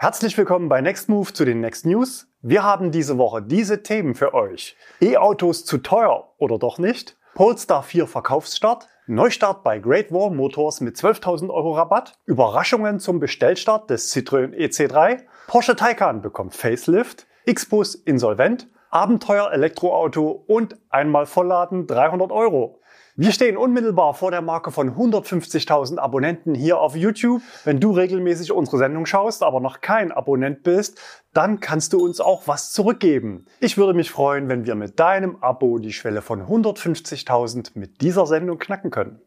Herzlich willkommen bei Next Move zu den Next News. Wir haben diese Woche diese Themen für euch. E-Autos zu teuer oder doch nicht? Polestar 4 Verkaufsstart, Neustart bei Great Wall Motors mit 12.000 Euro Rabatt, Überraschungen zum Bestellstart des Citroën EC3, Porsche Taycan bekommt Facelift, Xbus insolvent, Abenteuer Elektroauto und einmal vollladen 300 Euro. Wir stehen unmittelbar vor der Marke von 150.000 Abonnenten hier auf YouTube. Wenn du regelmäßig unsere Sendung schaust, aber noch kein Abonnent bist, dann kannst du uns auch was zurückgeben. Ich würde mich freuen, wenn wir mit deinem Abo die Schwelle von 150.000 mit dieser Sendung knacken können.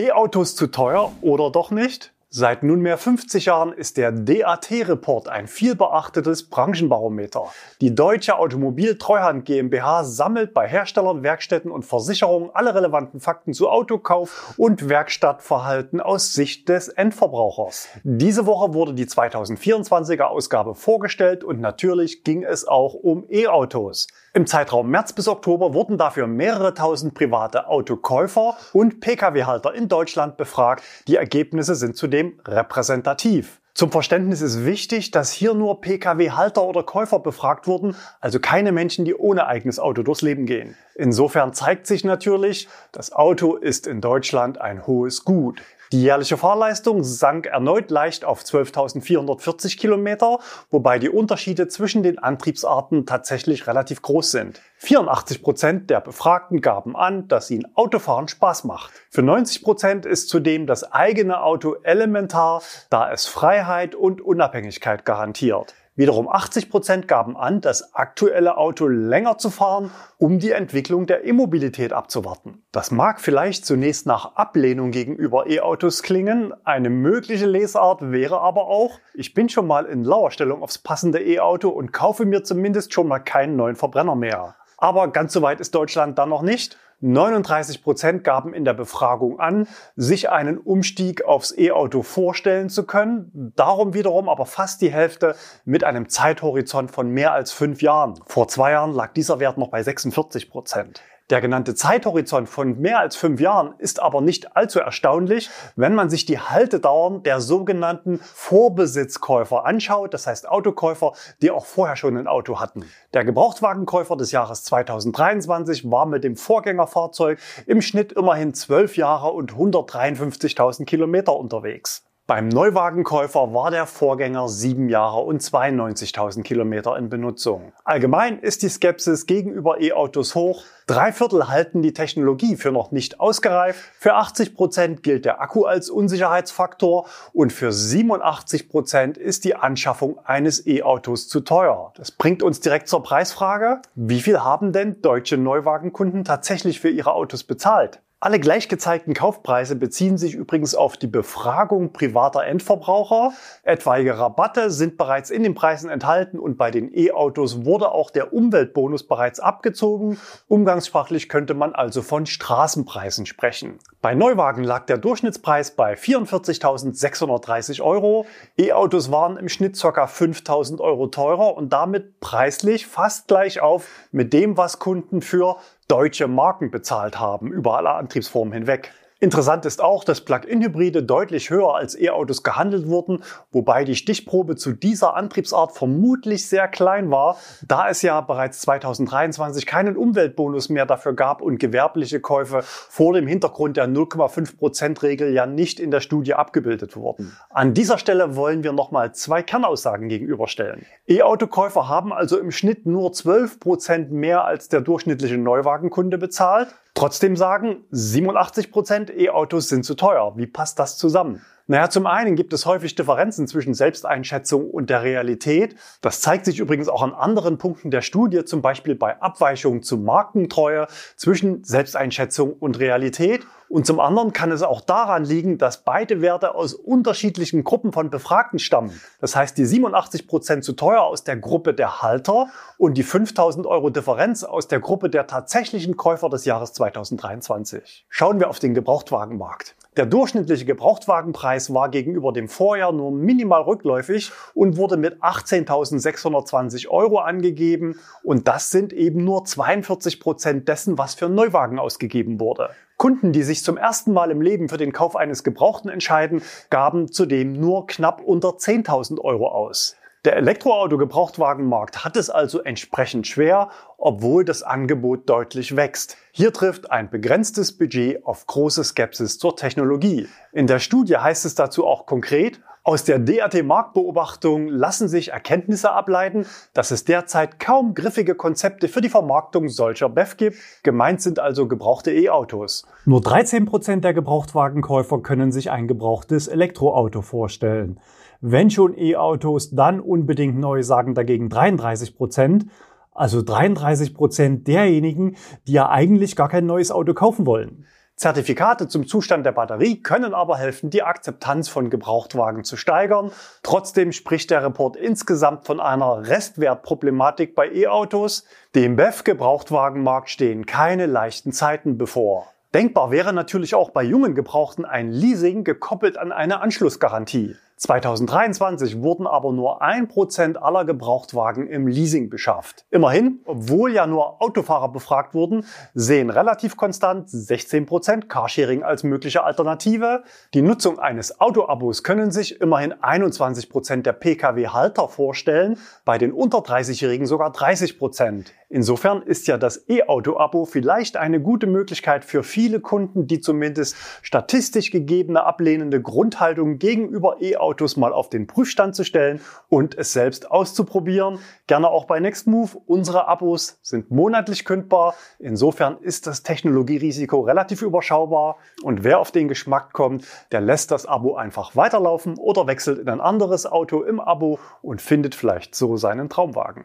E-Autos zu teuer oder doch nicht? Seit nunmehr 50 Jahren ist der DAT-Report ein vielbeachtetes Branchenbarometer. Die Deutsche Automobil Treuhand GmbH sammelt bei Herstellern, Werkstätten und Versicherungen alle relevanten Fakten zu Autokauf und Werkstattverhalten aus Sicht des Endverbrauchers. Diese Woche wurde die 2024er Ausgabe vorgestellt und natürlich ging es auch um E-Autos. Im Zeitraum März bis Oktober wurden dafür mehrere tausend private Autokäufer und Pkw-Halter in Deutschland befragt. Die Ergebnisse sind zudem repräsentativ. Zum Verständnis ist wichtig, dass hier nur Pkw-Halter oder Käufer befragt wurden, also keine Menschen, die ohne eigenes Auto durchs Leben gehen. Insofern zeigt sich natürlich, das Auto ist in Deutschland ein hohes Gut. Die jährliche Fahrleistung sank erneut leicht auf 12.440 Kilometer, wobei die Unterschiede zwischen den Antriebsarten tatsächlich relativ groß sind. 84 Prozent der Befragten gaben an, dass ihnen Autofahren Spaß macht. Für 90 Prozent ist zudem das eigene Auto elementar, da es Freiheit und Unabhängigkeit garantiert. Wiederum 80 Prozent gaben an, das aktuelle Auto länger zu fahren, um die Entwicklung der E-Mobilität abzuwarten. Das mag vielleicht zunächst nach Ablehnung gegenüber E-Autos klingen. Eine mögliche Lesart wäre aber auch, ich bin schon mal in Lauerstellung aufs passende E-Auto und kaufe mir zumindest schon mal keinen neuen Verbrenner mehr. Aber ganz so weit ist Deutschland dann noch nicht. 39 Prozent gaben in der Befragung an, sich einen Umstieg aufs E-Auto vorstellen zu können. Darum wiederum aber fast die Hälfte mit einem Zeithorizont von mehr als fünf Jahren. Vor zwei Jahren lag dieser Wert noch bei 46 Prozent. Der genannte Zeithorizont von mehr als fünf Jahren ist aber nicht allzu erstaunlich, wenn man sich die Haltedauern der sogenannten Vorbesitzkäufer anschaut, das heißt Autokäufer, die auch vorher schon ein Auto hatten. Der Gebrauchtwagenkäufer des Jahres 2023 war mit dem Vorgängerfahrzeug im Schnitt immerhin zwölf Jahre und 153.000 Kilometer unterwegs. Beim Neuwagenkäufer war der Vorgänger sieben Jahre und 92.000 Kilometer in Benutzung. Allgemein ist die Skepsis gegenüber E-Autos hoch. Drei Viertel halten die Technologie für noch nicht ausgereift. Für 80 Prozent gilt der Akku als Unsicherheitsfaktor und für 87 Prozent ist die Anschaffung eines E-Autos zu teuer. Das bringt uns direkt zur Preisfrage. Wie viel haben denn deutsche Neuwagenkunden tatsächlich für ihre Autos bezahlt? Alle gleich gezeigten Kaufpreise beziehen sich übrigens auf die Befragung privater Endverbraucher. Etwaige Rabatte sind bereits in den Preisen enthalten und bei den E-Autos wurde auch der Umweltbonus bereits abgezogen. Umgangssprachlich könnte man also von Straßenpreisen sprechen. Bei Neuwagen lag der Durchschnittspreis bei 44.630 Euro. E-Autos waren im Schnitt ca. 5.000 Euro teurer und damit preislich fast gleich auf mit dem, was Kunden für deutsche Marken bezahlt haben, über alle Antriebsformen hinweg. Interessant ist auch, dass Plug-in-Hybride deutlich höher als E-Autos gehandelt wurden, wobei die Stichprobe zu dieser Antriebsart vermutlich sehr klein war, da es ja bereits 2023 keinen Umweltbonus mehr dafür gab und gewerbliche Käufe vor dem Hintergrund der 0,5%-Regel ja nicht in der Studie abgebildet wurden. An dieser Stelle wollen wir nochmal zwei Kernaussagen gegenüberstellen. E-Autokäufer haben also im Schnitt nur 12% mehr als der durchschnittliche Neuwagenkunde bezahlt. Trotzdem sagen 87% E-Autos sind zu teuer. Wie passt das zusammen? Naja, zum einen gibt es häufig Differenzen zwischen Selbsteinschätzung und der Realität. Das zeigt sich übrigens auch an anderen Punkten der Studie, zum Beispiel bei Abweichungen zu Markentreue zwischen Selbsteinschätzung und Realität. Und zum anderen kann es auch daran liegen, dass beide Werte aus unterschiedlichen Gruppen von Befragten stammen. Das heißt, die 87 Prozent zu teuer aus der Gruppe der Halter und die 5000 Euro Differenz aus der Gruppe der tatsächlichen Käufer des Jahres 2023. Schauen wir auf den Gebrauchtwagenmarkt. Der durchschnittliche Gebrauchtwagenpreis war gegenüber dem Vorjahr nur minimal rückläufig und wurde mit 18.620 Euro angegeben. Und das sind eben nur 42 Prozent dessen, was für Neuwagen ausgegeben wurde. Kunden, die sich zum ersten Mal im Leben für den Kauf eines Gebrauchten entscheiden, gaben zudem nur knapp unter 10.000 Euro aus. Der Elektroauto-Gebrauchtwagenmarkt hat es also entsprechend schwer, obwohl das Angebot deutlich wächst. Hier trifft ein begrenztes Budget auf große Skepsis zur Technologie. In der Studie heißt es dazu auch konkret, aus der DAT-Marktbeobachtung lassen sich Erkenntnisse ableiten, dass es derzeit kaum griffige Konzepte für die Vermarktung solcher BEF gibt. Gemeint sind also gebrauchte E-Autos. Nur 13 Prozent der Gebrauchtwagenkäufer können sich ein gebrauchtes Elektroauto vorstellen. Wenn schon E-Autos, dann unbedingt neu, sagen dagegen 33 Prozent. Also 33 Prozent derjenigen, die ja eigentlich gar kein neues Auto kaufen wollen. Zertifikate zum Zustand der Batterie können aber helfen, die Akzeptanz von Gebrauchtwagen zu steigern. Trotzdem spricht der Report insgesamt von einer Restwertproblematik bei E-Autos. Dem BEF-Gebrauchtwagenmarkt stehen keine leichten Zeiten bevor. Denkbar wäre natürlich auch bei jungen Gebrauchten ein Leasing gekoppelt an eine Anschlussgarantie. 2023 wurden aber nur ein Prozent aller Gebrauchtwagen im Leasing beschafft. Immerhin, obwohl ja nur Autofahrer befragt wurden, sehen relativ konstant 16 Prozent Carsharing als mögliche Alternative. Die Nutzung eines Autoabos können sich immerhin 21 Prozent der Pkw-Halter vorstellen, bei den unter 30-Jährigen sogar 30%. Prozent. Insofern ist ja das E-Auto-Abo vielleicht eine gute Möglichkeit für viele Kunden, die zumindest statistisch gegebene ablehnende Grundhaltung gegenüber E-Autos mal auf den Prüfstand zu stellen und es selbst auszuprobieren. Gerne auch bei Nextmove. Unsere Abos sind monatlich kündbar. Insofern ist das Technologierisiko relativ überschaubar und wer auf den Geschmack kommt, der lässt das Abo einfach weiterlaufen oder wechselt in ein anderes Auto im Abo und findet vielleicht so seinen Traumwagen.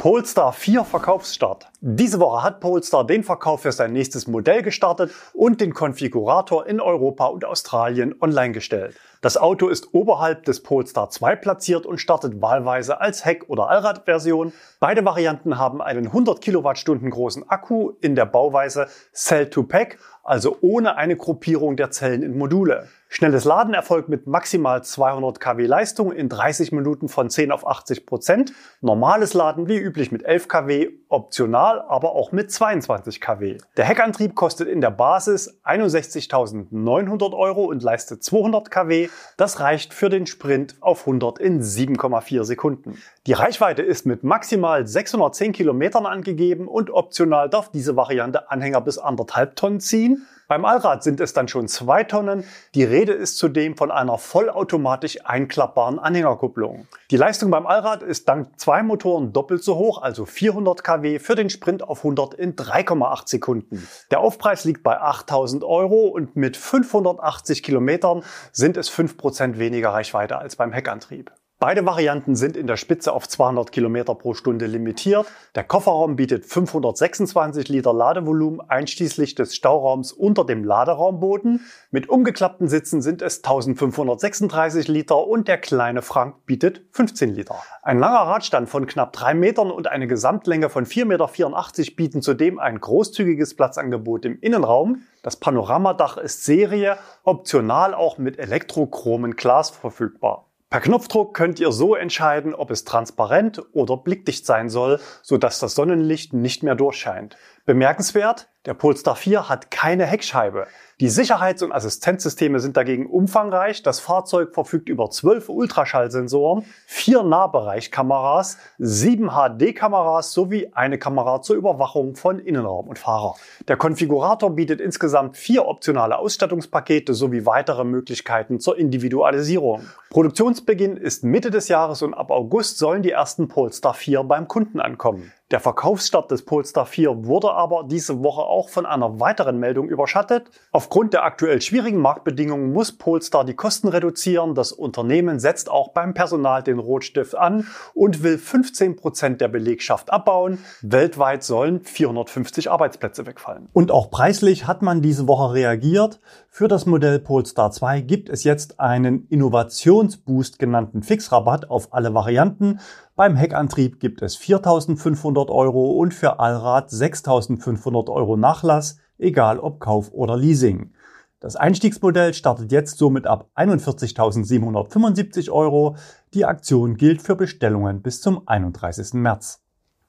Polestar 4 Verkaufsstart. Diese Woche hat Polestar den Verkauf für sein nächstes Modell gestartet und den Konfigurator in Europa und Australien online gestellt. Das Auto ist oberhalb des Polestar 2 platziert und startet wahlweise als Heck- oder Allradversion. Beide Varianten haben einen 100 Kilowattstunden großen Akku in der Bauweise Cell-to-Pack, also ohne eine Gruppierung der Zellen in Module. Schnelles Laden erfolgt mit maximal 200 kW Leistung in 30 Minuten von 10 auf 80 Prozent. Normales Laden wie üblich mit 11 kW, optional aber auch mit 22 kW. Der Heckantrieb kostet in der Basis 61.900 Euro und leistet 200 kW. Das reicht für den Sprint auf 100 in 7,4 Sekunden. Die Reichweite ist mit maximal 610 Kilometern angegeben und optional darf diese Variante Anhänger bis anderthalb Tonnen ziehen. Beim Allrad sind es dann schon zwei Tonnen. Die Rede ist zudem von einer vollautomatisch einklappbaren Anhängerkupplung. Die Leistung beim Allrad ist dank zwei Motoren doppelt so hoch, also 400 kW für den Sprint auf 100 in 3,8 Sekunden. Der Aufpreis liegt bei 8000 Euro und mit 580 Kilometern sind es 5% weniger Reichweite als beim Heckantrieb. Beide Varianten sind in der Spitze auf 200 Kilometer pro Stunde limitiert. Der Kofferraum bietet 526 Liter Ladevolumen einschließlich des Stauraums unter dem Laderaumboden. Mit umgeklappten Sitzen sind es 1536 Liter und der kleine Frank bietet 15 Liter. Ein langer Radstand von knapp drei Metern und eine Gesamtlänge von 4,84 Meter bieten zudem ein großzügiges Platzangebot im Innenraum. Das Panoramadach ist Serie, optional auch mit elektrochromen Glas verfügbar. Per Knopfdruck könnt ihr so entscheiden, ob es transparent oder blickdicht sein soll, sodass das Sonnenlicht nicht mehr durchscheint. Bemerkenswert, der Polestar 4 hat keine Heckscheibe. Die Sicherheits- und Assistenzsysteme sind dagegen umfangreich. Das Fahrzeug verfügt über zwölf Ultraschallsensoren, vier Nahbereichkameras, sieben HD-Kameras sowie eine Kamera zur Überwachung von Innenraum und Fahrer. Der Konfigurator bietet insgesamt vier optionale Ausstattungspakete sowie weitere Möglichkeiten zur Individualisierung. Produktionsbeginn ist Mitte des Jahres und ab August sollen die ersten Polestar 4 beim Kunden ankommen. Der Verkaufsstart des Polestar 4 wurde aber diese Woche auch von einer weiteren Meldung überschattet. Aufgrund der aktuell schwierigen Marktbedingungen muss Polestar die Kosten reduzieren. Das Unternehmen setzt auch beim Personal den Rotstift an und will 15 Prozent der Belegschaft abbauen. Weltweit sollen 450 Arbeitsplätze wegfallen. Und auch preislich hat man diese Woche reagiert. Für das Modell Polestar 2 gibt es jetzt einen Innovationsboost genannten Fixrabatt auf alle Varianten. Beim Heckantrieb gibt es 4.500 Euro und für Allrad 6.500 Euro Nachlass, egal ob Kauf oder Leasing. Das Einstiegsmodell startet jetzt somit ab 41.775 Euro. Die Aktion gilt für Bestellungen bis zum 31. März.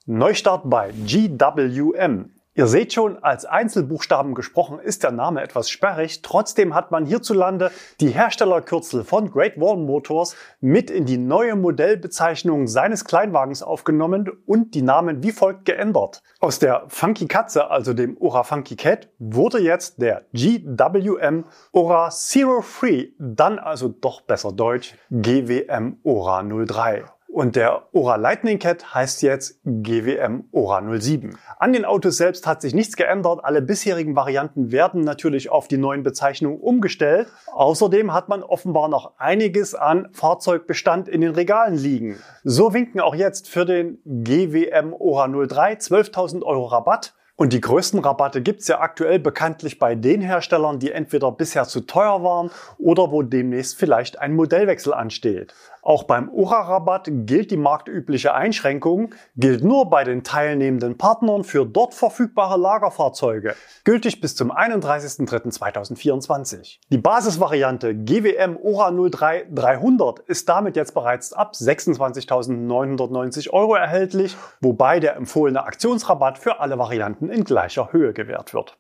Neustart bei GWM. Ihr seht schon, als Einzelbuchstaben gesprochen ist der Name etwas sperrig. Trotzdem hat man hierzulande die Herstellerkürzel von Great Wall Motors mit in die neue Modellbezeichnung seines Kleinwagens aufgenommen und die Namen wie folgt geändert. Aus der Funky Katze, also dem Ora Funky Cat, wurde jetzt der GWM Ora Zero Free, dann also doch besser Deutsch GWM Ora 03. Und der Ora Lightning Cat heißt jetzt GWM Ora 07. An den Autos selbst hat sich nichts geändert. Alle bisherigen Varianten werden natürlich auf die neuen Bezeichnungen umgestellt. Außerdem hat man offenbar noch einiges an Fahrzeugbestand in den Regalen liegen. So winken auch jetzt für den GWM Ora 03 12.000 Euro Rabatt. Und die größten Rabatte gibt's ja aktuell bekanntlich bei den Herstellern, die entweder bisher zu teuer waren oder wo demnächst vielleicht ein Modellwechsel ansteht. Auch beim Ura-Rabatt gilt die marktübliche Einschränkung, gilt nur bei den teilnehmenden Partnern für dort verfügbare Lagerfahrzeuge, gültig bis zum 31.03.2024. Die Basisvariante GWM Ura 03 300 ist damit jetzt bereits ab 26.990 Euro erhältlich, wobei der empfohlene Aktionsrabatt für alle Varianten in gleicher Höhe gewährt wird.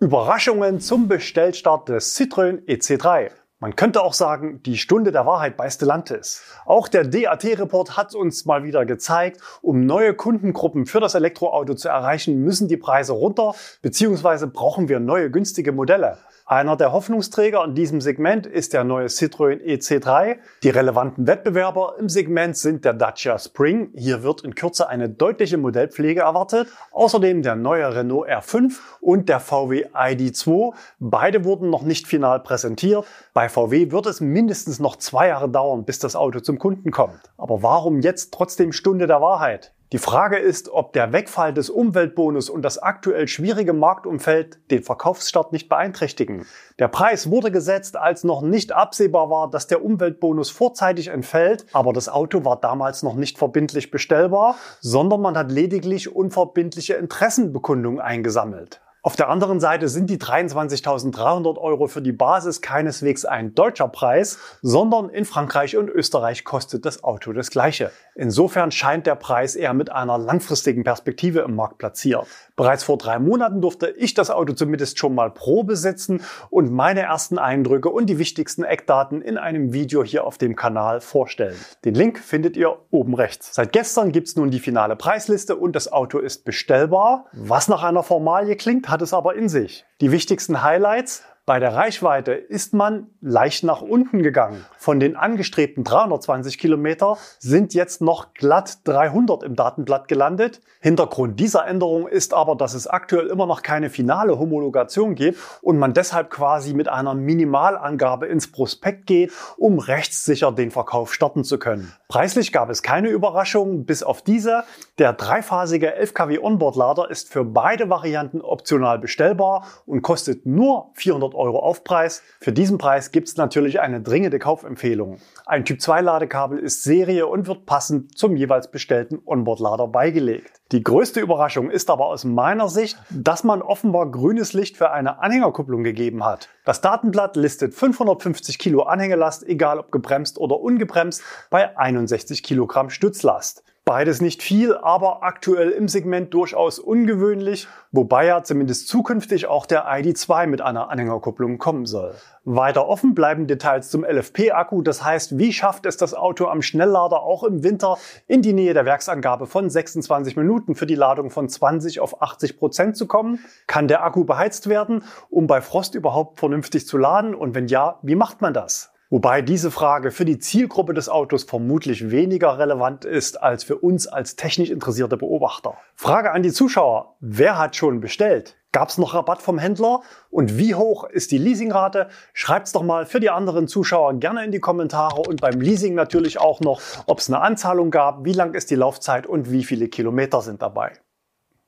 Überraschungen zum Bestellstart des Citroën EC3. Man könnte auch sagen, die Stunde der Wahrheit bei Stellantis. Auch der DAT-Report hat uns mal wieder gezeigt, um neue Kundengruppen für das Elektroauto zu erreichen, müssen die Preise runter, beziehungsweise brauchen wir neue günstige Modelle. Einer der Hoffnungsträger in diesem Segment ist der neue Citroën EC3. Die relevanten Wettbewerber im Segment sind der Dacia Spring. Hier wird in Kürze eine deutliche Modellpflege erwartet. Außerdem der neue Renault R5 und der VW ID2. Beide wurden noch nicht final präsentiert. Bei VW wird es mindestens noch zwei Jahre dauern, bis das Auto zum Kunden kommt. Aber warum jetzt trotzdem Stunde der Wahrheit? Die Frage ist, ob der Wegfall des Umweltbonus und das aktuell schwierige Marktumfeld den Verkaufsstart nicht beeinträchtigen. Der Preis wurde gesetzt, als noch nicht absehbar war, dass der Umweltbonus vorzeitig entfällt, aber das Auto war damals noch nicht verbindlich bestellbar, sondern man hat lediglich unverbindliche Interessenbekundungen eingesammelt. Auf der anderen Seite sind die 23.300 Euro für die Basis keineswegs ein deutscher Preis, sondern in Frankreich und Österreich kostet das Auto das gleiche. Insofern scheint der Preis eher mit einer langfristigen Perspektive im Markt platziert. Bereits vor drei Monaten durfte ich das Auto zumindest schon mal Probe sitzen und meine ersten Eindrücke und die wichtigsten Eckdaten in einem Video hier auf dem Kanal vorstellen. Den Link findet ihr oben rechts. Seit gestern gibt's nun die finale Preisliste und das Auto ist bestellbar. Was nach einer Formalie klingt, hat es aber in sich. Die wichtigsten Highlights bei der Reichweite ist man leicht nach unten gegangen. Von den angestrebten 320 Kilometer sind jetzt noch glatt 300 im Datenblatt gelandet. Hintergrund dieser Änderung ist aber, dass es aktuell immer noch keine finale Homologation gibt und man deshalb quasi mit einer Minimalangabe ins Prospekt geht, um rechtssicher den Verkauf starten zu können. Preislich gab es keine Überraschungen, bis auf diese. Der dreiphasige 11 kW Onboard-Lader ist für beide Varianten optional bestellbar und kostet nur 400 Euro Aufpreis. Für diesen Preis gibt es natürlich eine dringende Kaufempfehlung. Ein Typ 2 Ladekabel ist Serie und wird passend zum jeweils bestellten Onboard-Lader beigelegt. Die größte Überraschung ist aber aus meiner Sicht, dass man offenbar grünes Licht für eine Anhängerkupplung gegeben hat. Das Datenblatt listet 550 Kilo Anhängelast, egal ob gebremst oder ungebremst, bei 61 Kilogramm Stützlast. Beides nicht viel, aber aktuell im Segment durchaus ungewöhnlich, wobei ja zumindest zukünftig auch der ID2 mit einer Anhängerkupplung kommen soll. Weiter offen bleiben Details zum LFP-Akku, das heißt, wie schafft es das Auto am Schnelllader auch im Winter in die Nähe der Werksangabe von 26 Minuten für die Ladung von 20 auf 80 Prozent zu kommen? Kann der Akku beheizt werden, um bei Frost überhaupt vernünftig zu laden? Und wenn ja, wie macht man das? Wobei diese Frage für die Zielgruppe des Autos vermutlich weniger relevant ist als für uns als technisch interessierte Beobachter. Frage an die Zuschauer. Wer hat schon bestellt? Gab es noch Rabatt vom Händler? Und wie hoch ist die Leasingrate? Schreibt's doch mal für die anderen Zuschauer gerne in die Kommentare und beim Leasing natürlich auch noch, ob es eine Anzahlung gab, wie lang ist die Laufzeit und wie viele Kilometer sind dabei.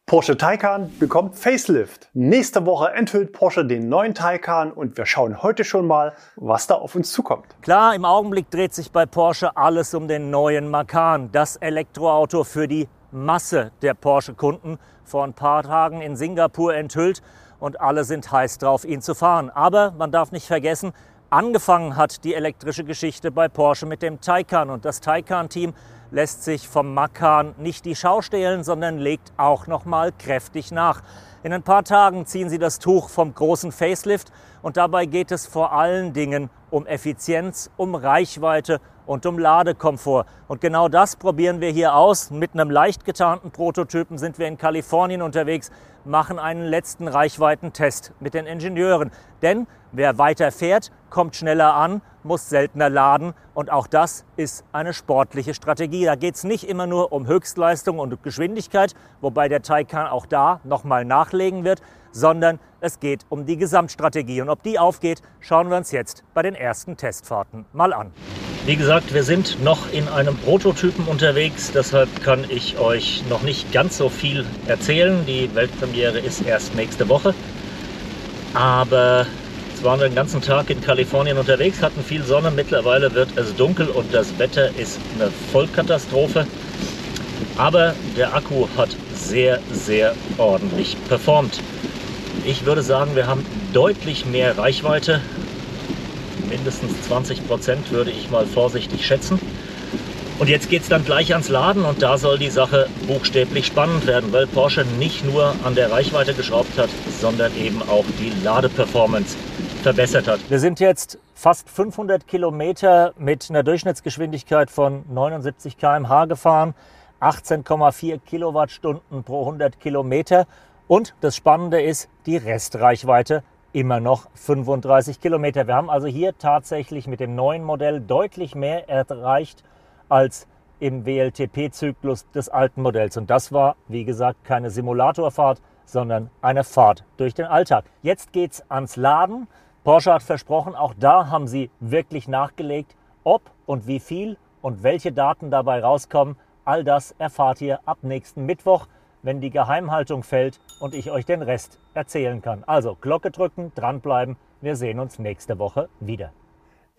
Porsche Taycan bekommt Facelift. Nächste Woche enthüllt Porsche den neuen Taycan und wir schauen heute schon mal, was da auf uns zukommt. Klar, im Augenblick dreht sich bei Porsche alles um den neuen Macan, das Elektroauto für die Masse der Porsche-Kunden, vor ein paar Tagen in Singapur enthüllt und alle sind heiß drauf, ihn zu fahren. Aber man darf nicht vergessen, angefangen hat die elektrische Geschichte bei Porsche mit dem Taycan und das Taycan-Team lässt sich vom Makan nicht die Schau stehlen, sondern legt auch noch mal kräftig nach. In ein paar Tagen ziehen sie das Tuch vom großen Facelift und dabei geht es vor allen Dingen um Effizienz, um Reichweite und um Ladekomfort. Und genau das probieren wir hier aus. Mit einem leicht getarnten Prototypen sind wir in Kalifornien unterwegs, machen einen letzten Reichweitentest mit den Ingenieuren. Denn wer weiter fährt, kommt schneller an, muss seltener laden und auch das ist eine sportliche Strategie. Da geht es nicht immer nur um Höchstleistung und Geschwindigkeit, wobei der Taycan auch da nochmal nachlegen wird, sondern es geht um die Gesamtstrategie. Und ob die aufgeht, schauen wir uns jetzt bei den ersten Testfahrten mal an. Wie gesagt, wir sind noch in einem Prototypen unterwegs, deshalb kann ich euch noch nicht ganz so viel erzählen. Die Weltpremiere ist erst nächste Woche. Aber jetzt waren wir den ganzen Tag in Kalifornien unterwegs, hatten viel Sonne. Mittlerweile wird es dunkel und das Wetter ist eine Vollkatastrophe. Aber der Akku hat sehr, sehr ordentlich performt. Ich würde sagen, wir haben deutlich mehr Reichweite mindestens 20 Prozent würde ich mal vorsichtig schätzen. Und jetzt geht es dann gleich ans Laden und da soll die Sache buchstäblich spannend werden, weil Porsche nicht nur an der Reichweite geschraubt hat, sondern eben auch die Ladeperformance verbessert hat. Wir sind jetzt fast 500 Kilometer mit einer Durchschnittsgeschwindigkeit von 79 km/h gefahren, 18,4 Kilowattstunden pro 100 Kilometer. Und das Spannende ist die Restreichweite immer noch 35 Kilometer. Wir haben also hier tatsächlich mit dem neuen Modell deutlich mehr erreicht als im WLTP-Zyklus des alten Modells. Und das war, wie gesagt, keine Simulatorfahrt, sondern eine Fahrt durch den Alltag. Jetzt geht es ans Laden. Porsche hat versprochen, auch da haben sie wirklich nachgelegt, ob und wie viel und welche Daten dabei rauskommen. All das erfahrt ihr ab nächsten Mittwoch wenn die Geheimhaltung fällt und ich euch den Rest erzählen kann. Also Glocke drücken, dranbleiben. Wir sehen uns nächste Woche wieder.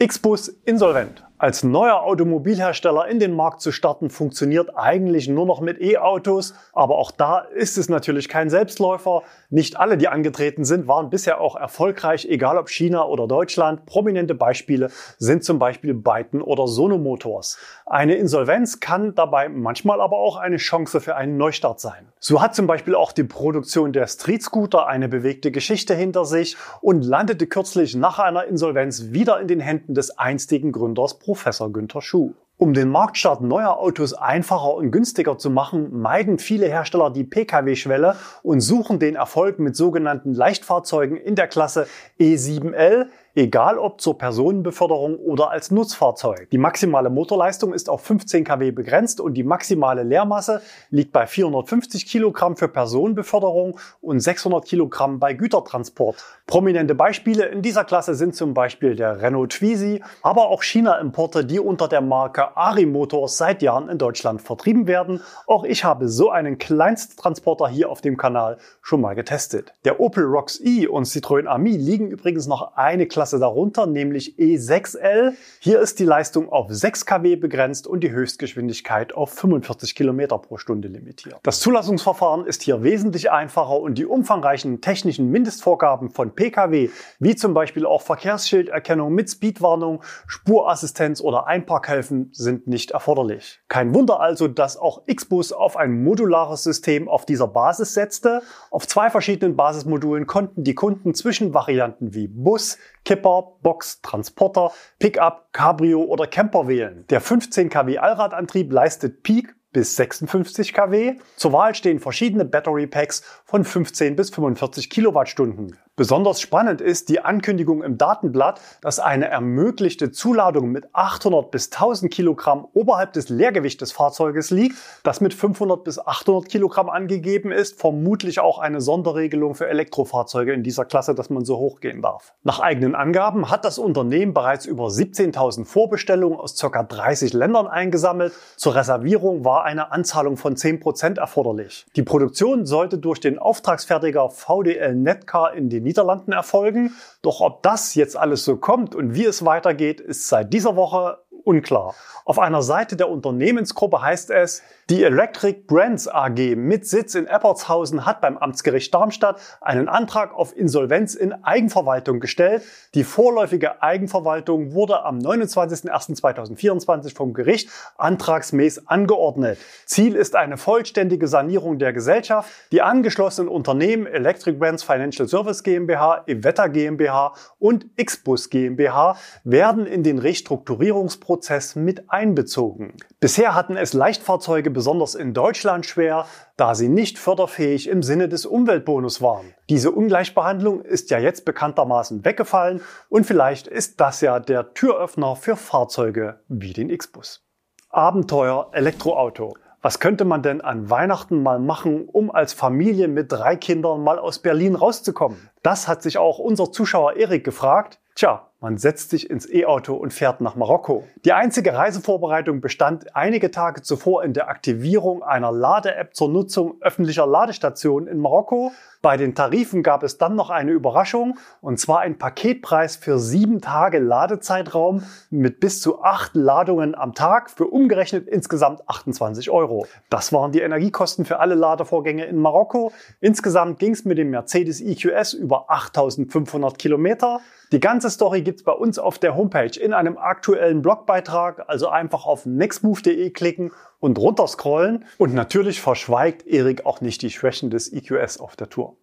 Xbus insolvent. Als neuer Automobilhersteller in den Markt zu starten, funktioniert eigentlich nur noch mit E-Autos. Aber auch da ist es natürlich kein Selbstläufer. Nicht alle, die angetreten sind, waren bisher auch erfolgreich, egal ob China oder Deutschland. Prominente Beispiele sind zum Beispiel Byton oder Sono Motors. Eine Insolvenz kann dabei manchmal aber auch eine Chance für einen Neustart sein. So hat zum Beispiel auch die Produktion der Street Scooter eine bewegte Geschichte hinter sich und landete kürzlich nach einer Insolvenz wieder in den Händen des einstigen Gründers Professor Günther Schuh. Um den Marktstart neuer Autos einfacher und günstiger zu machen, meiden viele Hersteller die Pkw-Schwelle und suchen den Erfolg mit sogenannten Leichtfahrzeugen in der Klasse E7L, egal ob zur Personenbeförderung oder als Nutzfahrzeug. Die maximale Motorleistung ist auf 15 kW begrenzt und die maximale Leermasse liegt bei 450 Kilogramm für Personenbeförderung und 600 Kilogramm bei Gütertransport. Prominente Beispiele in dieser Klasse sind zum Beispiel der Renault Twizy, aber auch China-Importe, die unter der Marke Ari Motors seit Jahren in Deutschland vertrieben werden. Auch ich habe so einen Kleinsttransporter hier auf dem Kanal schon mal getestet. Der Opel Rocks E und Citroën Ami liegen übrigens noch eine Klasse Klasse darunter, nämlich E6L. Hier ist die Leistung auf 6 kW begrenzt und die Höchstgeschwindigkeit auf 45 km pro Stunde limitiert. Das Zulassungsverfahren ist hier wesentlich einfacher und die umfangreichen technischen Mindestvorgaben von Pkw, wie zum Beispiel auch Verkehrsschilderkennung mit Speedwarnung, Spurassistenz oder Einparkhelfen, sind nicht erforderlich. Kein Wunder also, dass auch Xbus auf ein modulares System auf dieser Basis setzte. Auf zwei verschiedenen Basismodulen konnten die Kunden zwischen Varianten wie Bus, Kipper, Box, Transporter, Pickup, Cabrio oder Camper wählen. Der 15 kW Allradantrieb leistet Peak bis 56 kW. Zur Wahl stehen verschiedene Battery Packs von 15 bis 45 Kilowattstunden. Besonders spannend ist die Ankündigung im Datenblatt, dass eine ermöglichte Zuladung mit 800 bis 1000 Kilogramm oberhalb des Leergewichts des Fahrzeuges liegt, das mit 500 bis 800 Kilogramm angegeben ist, vermutlich auch eine Sonderregelung für Elektrofahrzeuge in dieser Klasse, dass man so hochgehen darf. Nach eigenen Angaben hat das Unternehmen bereits über 17.000 Vorbestellungen aus ca. 30 Ländern eingesammelt. Zur Reservierung war eine Anzahlung von 10 Prozent erforderlich. Die Produktion sollte durch den Auftragsfertiger VDL Netcar in den Niederlanden erfolgen. Doch ob das jetzt alles so kommt und wie es weitergeht, ist seit dieser Woche unklar. Auf einer Seite der Unternehmensgruppe heißt es, die Electric Brands AG mit Sitz in Eppertshausen hat beim Amtsgericht Darmstadt einen Antrag auf Insolvenz in Eigenverwaltung gestellt. Die vorläufige Eigenverwaltung wurde am 29.01.2024 vom Gericht antragsmäßig angeordnet. Ziel ist eine vollständige Sanierung der Gesellschaft. Die angeschlossenen Unternehmen Electric Brands Financial Service GmbH, Evetta GmbH und Xbus GmbH werden in den Restrukturierungsprozess mit einbezogen. Bisher hatten es Leichtfahrzeuge besonders in Deutschland schwer, da sie nicht förderfähig im Sinne des Umweltbonus waren. Diese Ungleichbehandlung ist ja jetzt bekanntermaßen weggefallen und vielleicht ist das ja der Türöffner für Fahrzeuge wie den X-Bus. Abenteuer Elektroauto. Was könnte man denn an Weihnachten mal machen, um als Familie mit drei Kindern mal aus Berlin rauszukommen? Das hat sich auch unser Zuschauer Erik gefragt. Tja, man setzt sich ins E-Auto und fährt nach Marokko. Die einzige Reisevorbereitung bestand einige Tage zuvor in der Aktivierung einer Lade-App zur Nutzung öffentlicher Ladestationen in Marokko. Bei den Tarifen gab es dann noch eine Überraschung und zwar ein Paketpreis für sieben Tage Ladezeitraum mit bis zu acht Ladungen am Tag für umgerechnet insgesamt 28 Euro. Das waren die Energiekosten für alle Ladevorgänge in Marokko. Insgesamt ging es mit dem Mercedes EQS über 8500 Kilometer. Die ganze Story gibt's bei uns auf der Homepage in einem aktuellen Blogbeitrag, also einfach auf nextmove.de klicken und runterscrollen. Und natürlich verschweigt Erik auch nicht die Schwächen des EQS auf der Tour.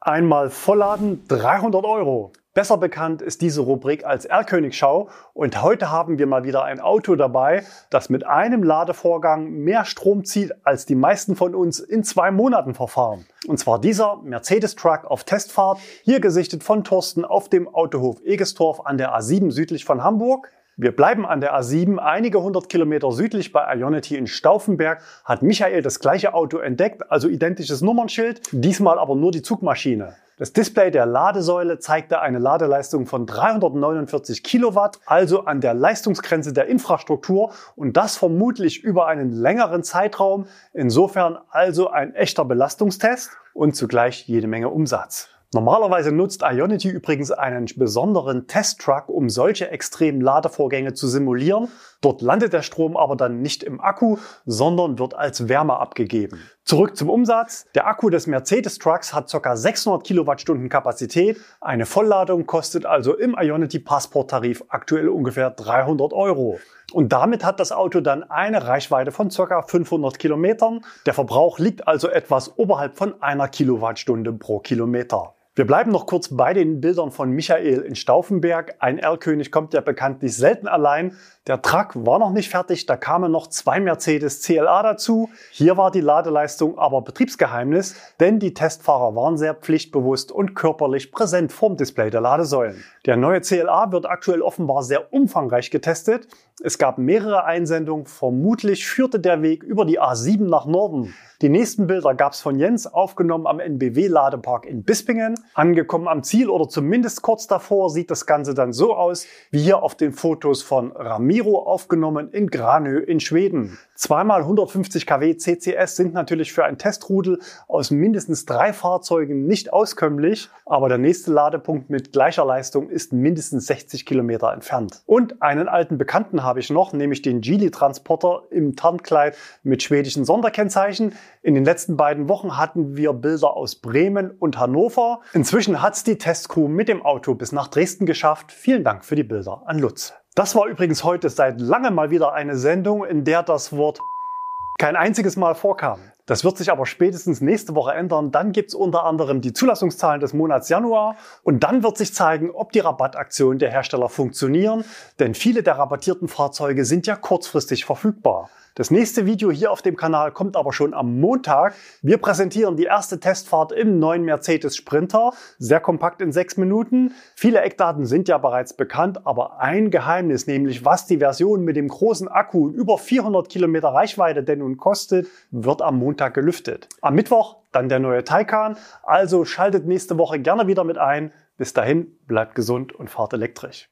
Einmal vollladen, 300 Euro. Besser bekannt ist diese Rubrik als Erlkönigschau und heute haben wir mal wieder ein Auto dabei, das mit einem Ladevorgang mehr Strom zieht, als die meisten von uns in zwei Monaten verfahren. Und zwar dieser Mercedes Truck auf Testfahrt, hier gesichtet von Thorsten auf dem Autohof Egestorf an der A7 südlich von Hamburg. Wir bleiben an der A7, einige hundert Kilometer südlich bei Ionity in Stauffenberg hat Michael das gleiche Auto entdeckt, also identisches Nummernschild, diesmal aber nur die Zugmaschine. Das Display der Ladesäule zeigte eine Ladeleistung von 349 Kilowatt, also an der Leistungsgrenze der Infrastruktur und das vermutlich über einen längeren Zeitraum. Insofern also ein echter Belastungstest und zugleich jede Menge Umsatz. Normalerweise nutzt Ionity übrigens einen besonderen Testtruck, um solche extremen Ladevorgänge zu simulieren. Dort landet der Strom aber dann nicht im Akku, sondern wird als Wärme abgegeben. Zurück zum Umsatz. Der Akku des Mercedes Trucks hat ca. 600 Kilowattstunden Kapazität. Eine Vollladung kostet also im Ionity Passporttarif aktuell ungefähr 300 Euro. Und damit hat das Auto dann eine Reichweite von ca. 500 Kilometern. Der Verbrauch liegt also etwas oberhalb von einer Kilowattstunde pro Kilometer. Wir bleiben noch kurz bei den Bildern von Michael in Stauffenberg. Ein Erlkönig kommt ja bekanntlich selten allein. Der Truck war noch nicht fertig, da kamen noch zwei Mercedes CLA dazu. Hier war die Ladeleistung aber Betriebsgeheimnis, denn die Testfahrer waren sehr pflichtbewusst und körperlich präsent vorm Display der Ladesäulen. Der neue CLA wird aktuell offenbar sehr umfangreich getestet. Es gab mehrere Einsendungen, vermutlich führte der Weg über die A7 nach Norden. Die nächsten Bilder gab es von Jens, aufgenommen am NBW-Ladepark in Bispingen. Angekommen am Ziel oder zumindest kurz davor sieht das Ganze dann so aus, wie hier auf den Fotos von Ramiro aufgenommen in Granö in Schweden. Zweimal 150 kW CCS sind natürlich für ein Testrudel aus mindestens drei Fahrzeugen nicht auskömmlich, aber der nächste Ladepunkt mit gleicher Leistung ist mindestens 60 Kilometer entfernt. Und einen alten Bekannten habe ich noch, nämlich den Geely-Transporter im Tarnkleid mit schwedischen Sonderkennzeichen. In den letzten beiden Wochen hatten wir Bilder aus Bremen und Hannover. Inzwischen hat es die Testcrew mit dem Auto bis nach Dresden geschafft. Vielen Dank für die Bilder an Lutz. Das war übrigens heute seit langem mal wieder eine Sendung, in der das Wort kein einziges Mal vorkam. Das wird sich aber spätestens nächste Woche ändern. Dann gibt's unter anderem die Zulassungszahlen des Monats Januar und dann wird sich zeigen, ob die Rabattaktionen der Hersteller funktionieren, denn viele der rabattierten Fahrzeuge sind ja kurzfristig verfügbar. Das nächste Video hier auf dem Kanal kommt aber schon am Montag. Wir präsentieren die erste Testfahrt im neuen Mercedes Sprinter. Sehr kompakt in sechs Minuten. Viele Eckdaten sind ja bereits bekannt, aber ein Geheimnis, nämlich was die Version mit dem großen Akku und über 400 Kilometer Reichweite denn nun kostet, wird am Montag gelüftet. Am Mittwoch dann der neue Taycan. Also schaltet nächste Woche gerne wieder mit ein. Bis dahin, bleibt gesund und fahrt elektrisch.